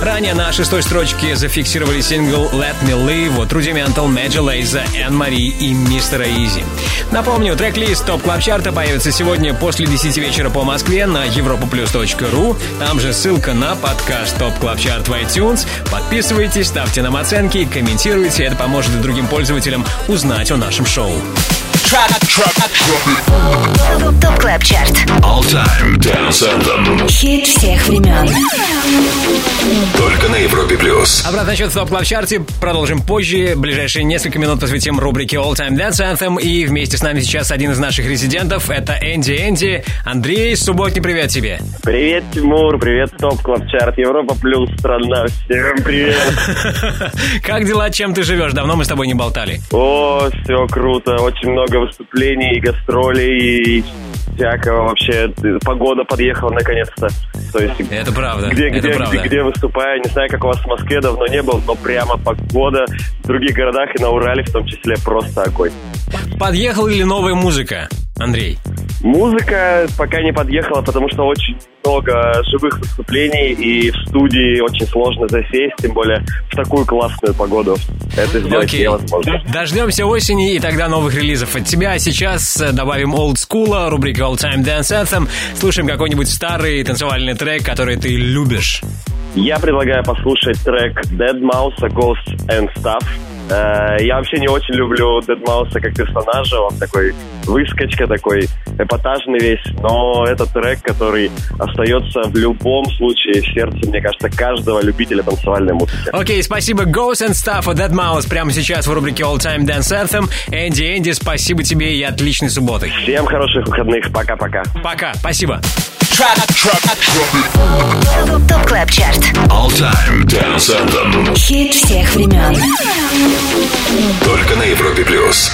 Ранее на шестой строчке зафиксировали сингл Let Me Live от Rudimental, Major Lazer, Энн Мари и Мистера Изи. Напомню, трек-лист Top Club Chart а появится сегодня после 10 вечера по Москве на europaplus.ru. Там же ссылка на подкаст Top Club Chart в iTunes. Подписывайтесь, ставьте нам оценки, комментируйте. Это поможет и другим пользователям узнать о нашем шоу. Top Club Chart All Time Dance Anthem. Хит всех времен Только на Европе Плюс. Обратный счет в Top Club Chart е продолжим позже. Ближайшие несколько минут посвятим рубрике All Time Dance Anthem. И вместе с нами сейчас один из наших резидентов. Это Энди Энди. Андрей, субботний привет тебе. Привет, Тимур, привет, Top Club Chart, Европа Плюс, страна, всем привет. Как дела, чем ты живешь? Давно мы с тобой не болтали. О, все круто, очень много выступлений и гастролей, и всякого вообще. Погода подъехала наконец-то. То есть, Это правда. где, это где, правда. где, где выступаю, не знаю, как у вас в Москве давно не был, но прямо погода в других городах и на Урале в том числе просто огонь. Подъехала ли новая музыка, Андрей? Музыка пока не подъехала, потому что очень много живых выступлений, и в студии очень сложно засесть, тем более в такую классную погоду. Это сделать Окей. невозможно. Дождемся осени и тогда новых релизов от тебя. А сейчас э, добавим Old School, рубрика All Time Dance Anthem. Слушаем какой-нибудь старый танцевальный трек, который ты любишь. Я предлагаю послушать трек Dead Mouse, Ghost and Stuff. Э, Я вообще не очень люблю Dead Mouse как персонажа, он такой выскочка, такой эпатажный весь, но это трек, который остается в любом случае в сердце, мне кажется, каждого любителя танцевальной музыки. Окей, спасибо Ghost and Stuff от Dead Mouse прямо сейчас в рубрике All Time Dance Anthem. Энди, Энди, спасибо тебе и отличной субботы. Всем хороших выходных, пока-пока. Пока, спасибо. ТОП КЛАБ ЧАРТ All Time Dance Anthem. Хит всех времен Только на Европе Плюс.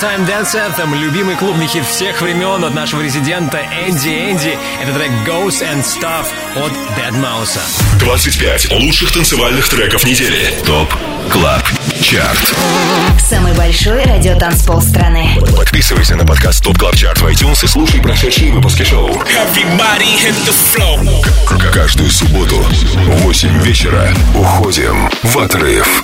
Time Dance Anthem, любимый клубный хит всех времен от нашего резидента Энди Энди. Это трек Ghosts 'n' Stuff от deadmau5. 25 лучших танцевальных треков недели. Top Club Chart. Самый большой радиотанцпол страны Подписывайся на подкаст Top Club Chart в iTunes и слушай прошедшие выпуски шоу. Everybody hit the floor. К- Каждую субботу в 8 вечера уходим в отрыв.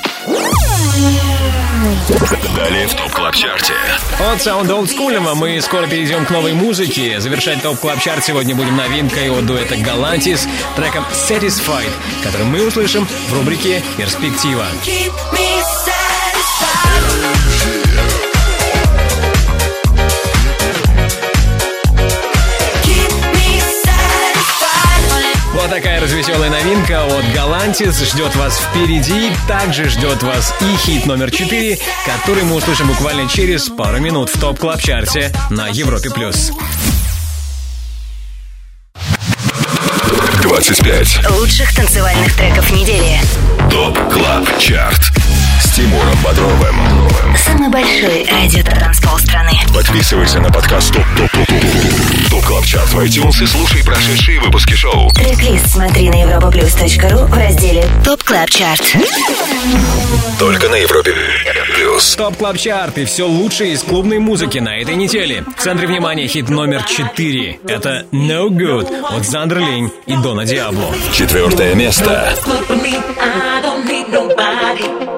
Далее в Top Club Chart е. От Sound Old School мы скоро перейдем к новой музыке. Завершать Top Club Chart сегодня будем новинкой от дуэта Galantis треком Satisfied, который мы услышим в рубрике «Перспектива». Вот такая развеселая новинка от Galantis ждет вас впереди. Также ждет вас и хит номер 4, который мы услышим буквально через пару минут в Top Club Chart е на Европе+. плюс. 25 лучших танцевальных треков недели. Top Club Chart Тимуром Бодровым Самый большой радиотанцпол страны. Подписывайся на подкаст Top Top Top Top Top Club Chart в iTunes и слушай прошедшие выпуски шоу Трек-лист смотри на europaplus.ru в разделе Top Club Chart. Только на Европе Плюс Top Club Chart и все лучшее из клубной музыки на этой неделе. В центре внимания хит номер 4. Это No Good от Zonderling и Дона Диабло. Четвертое место nobody.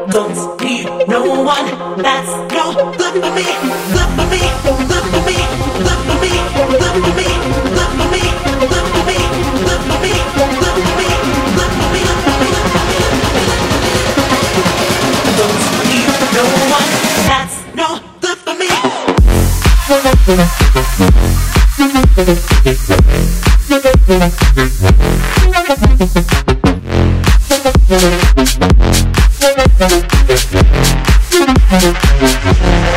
No one. That's no good for me. Good for me. Good for me. Good for me. Good for me. Good for me. Good for me. Good for me. Good for me. Good for me. Don't need no one. That's no good for me. No Thank you.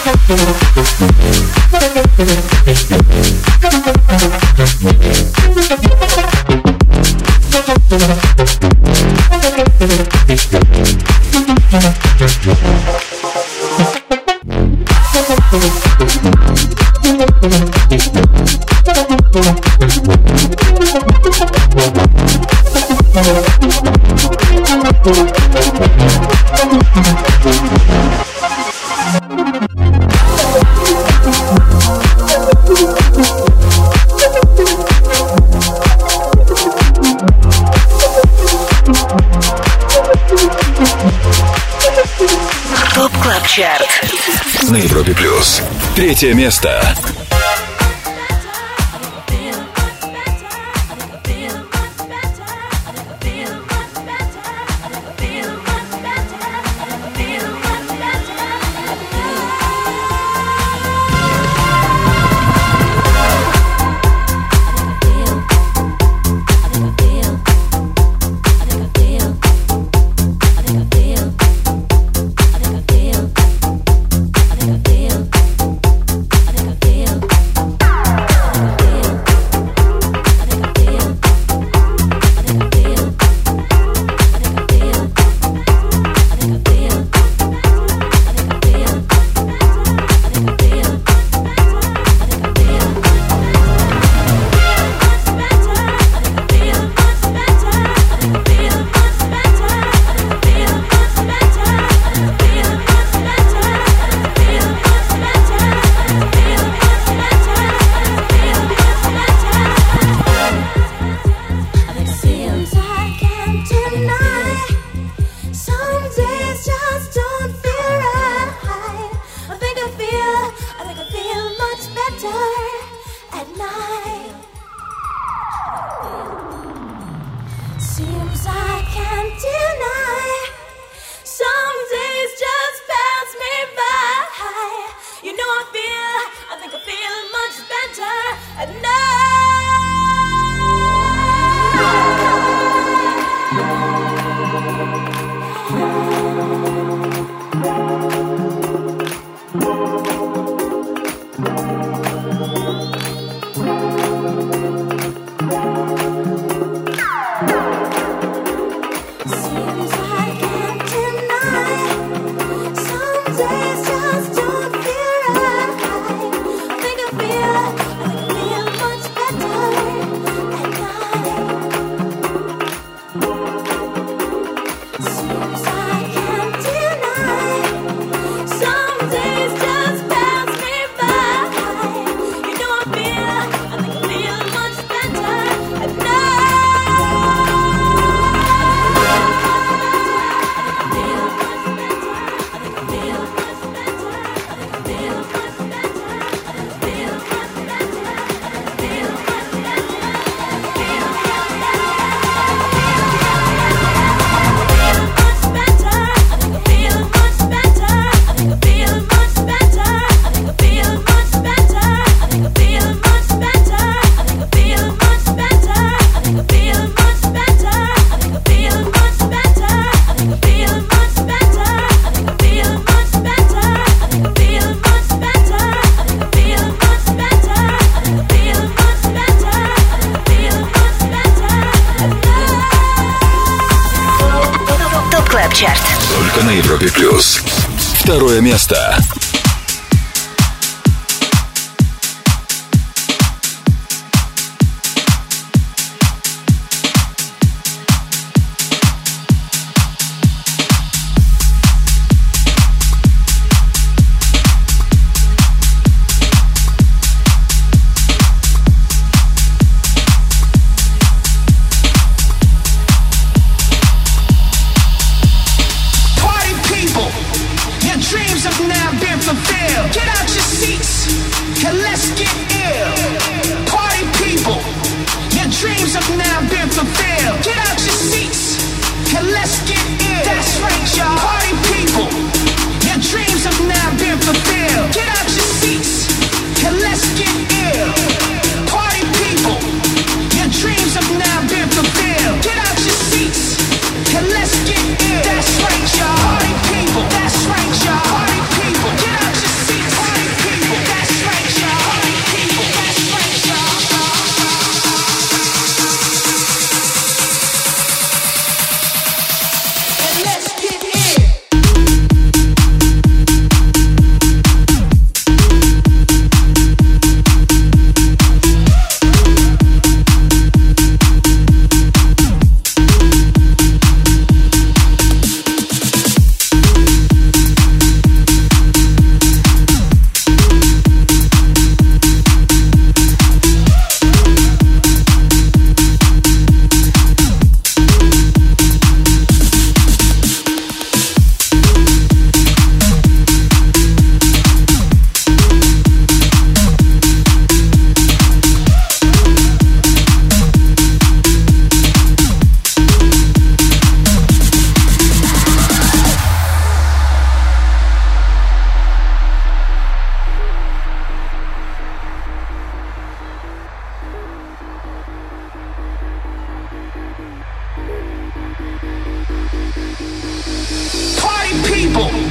Thank you. Третье место.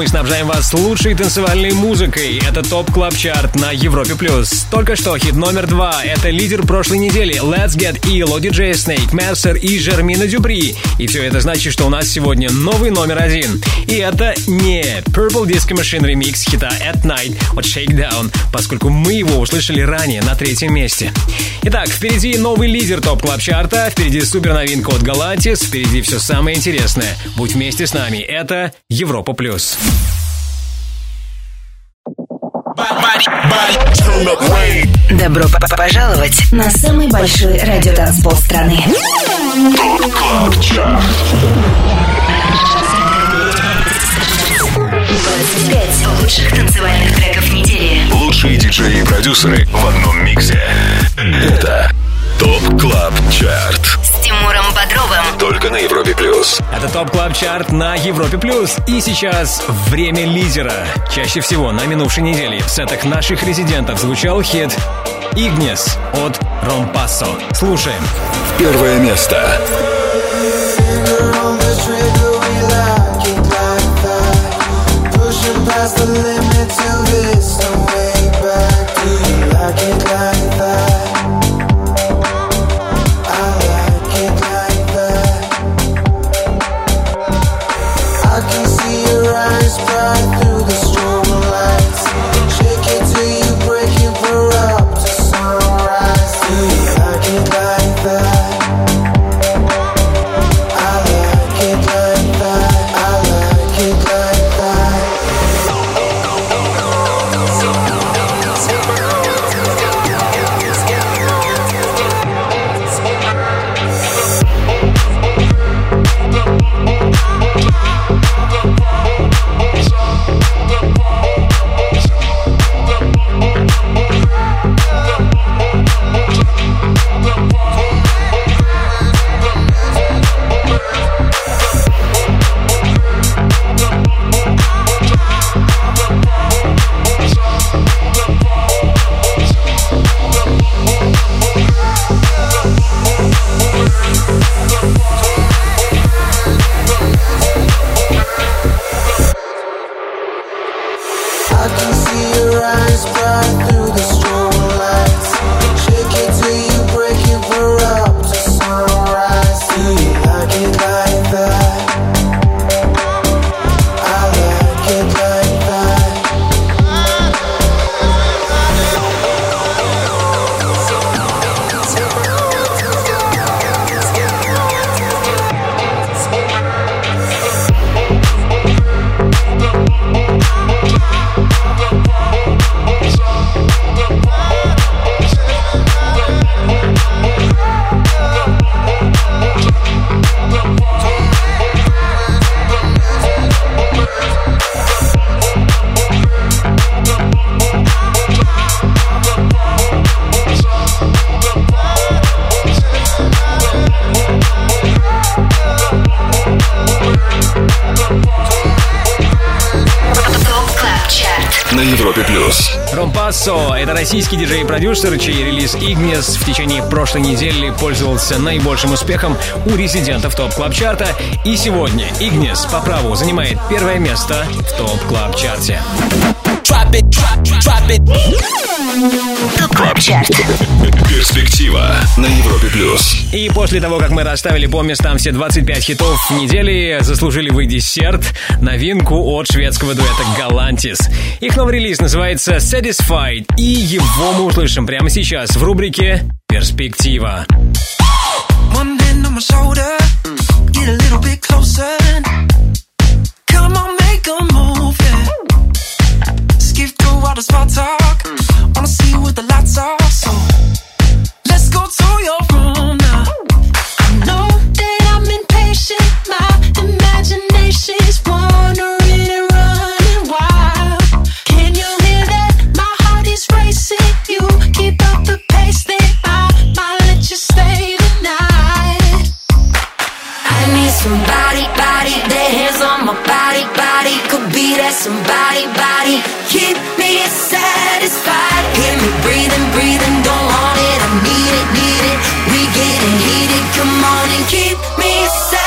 Здесь мы снабжаем вас лучшей танцевальной музыкой. Это Top Club Chart на Европе+. плюс. Только что хит номер два. Это лидер прошлой недели. Let's Get Ill, DJ Snake, Mercer и Jermaine Dupri. И все это значит, что у нас сегодня новый номер один. И это не Purple Disco Machine ремикс хита At Night от Shakedown, поскольку мы его услышали ранее на третьем месте. Итак, впереди новый лидер Top Club Chart а, впереди супер новинка от Galantis, впереди все самое интересное. Будь вместе с нами. Это Европа Плюс. Добро пожаловать на самый большой радиотанцпол страны. 25 лучших танцевальных треков недели. Лучшие диджеи и продюсеры в одном миксе. Это ТОП КЛАБ ЧАРТ. С Тимуром Бодровым. Только на Европе Плюс. Это ТОП КЛАБ ЧАРТ на Европе Плюс. И сейчас время лидера Чаще всего на минувшей неделе в сетах наших резидентов звучал хит «Игнес» от Ромпассо Слушаем. Первое место. The limit to this, no way back. Do you. Like it like that? российский диджей и продюсер, чей релиз Ignis в течение прошлой недели пользовался наибольшим успехом у резидентов топ клаб чарта И сегодня Ignis по праву занимает первое место в топ клаб чарте Drop it, drop, drop it. Перспектива на Европе плюс. И после того, как мы расставили по местам все 25 хитов недели, заслужили вы десерт, новинку от шведского дуэта Galantis. Их новый релиз называется Satisfied, и его мы услышим прямо сейчас в рубрике Перспектива. One hand on my shoulder, get a little bit closer. somebody, body, their hands on my body, body. Could be that somebody, body. Keep me satisfied. Hear me breathing, breathing. Don't want it, I need it, need it. We getting heated. Come on and keep me satisfied.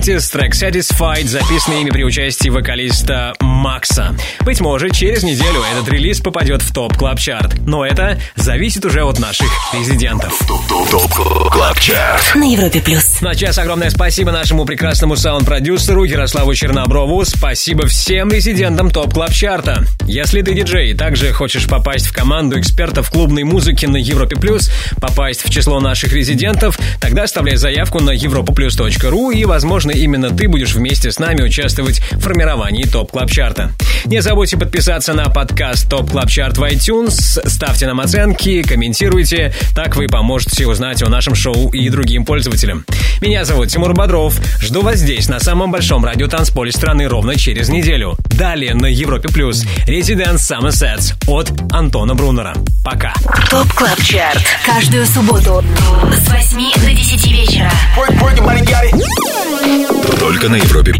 Galantis, трек Satisfied, записанный ими при участии вокалиста Макса. Быть может, через неделю этот релиз попадет в Top Club Chart но это зависит уже от наших резидентов. На Европе Плюс. На час огромное спасибо нашему прекрасному саунд-продюсеру Ярославу Черноброву. Спасибо всем резидентам Top Club Chart а. Если ты диджей и также хочешь попасть в команду экспертов клубной музыки на Европе Плюс, попасть в число наших резидентов, тогда оставляй заявку на europaplus.ru и, возможно, именно ты будешь вместе с нами участвовать в формировании Top Club Chart а. Не забудьте подписаться на подкаст Top Club Chart в iTunes, ставьте нам оценки, комментируйте, так вы поможете узнать о нашем шоу и другим пользователям. Меня зовут Тимур Бодров. Жду вас здесь, на самом большом радиотанцполе страны, ровно через неделю. Далее на Европе Плюс Residents Summer Sets от Антона Брунера. Пока. Top Club Chart. Каждую субботу с 8 до 10 вечера. Только на Европе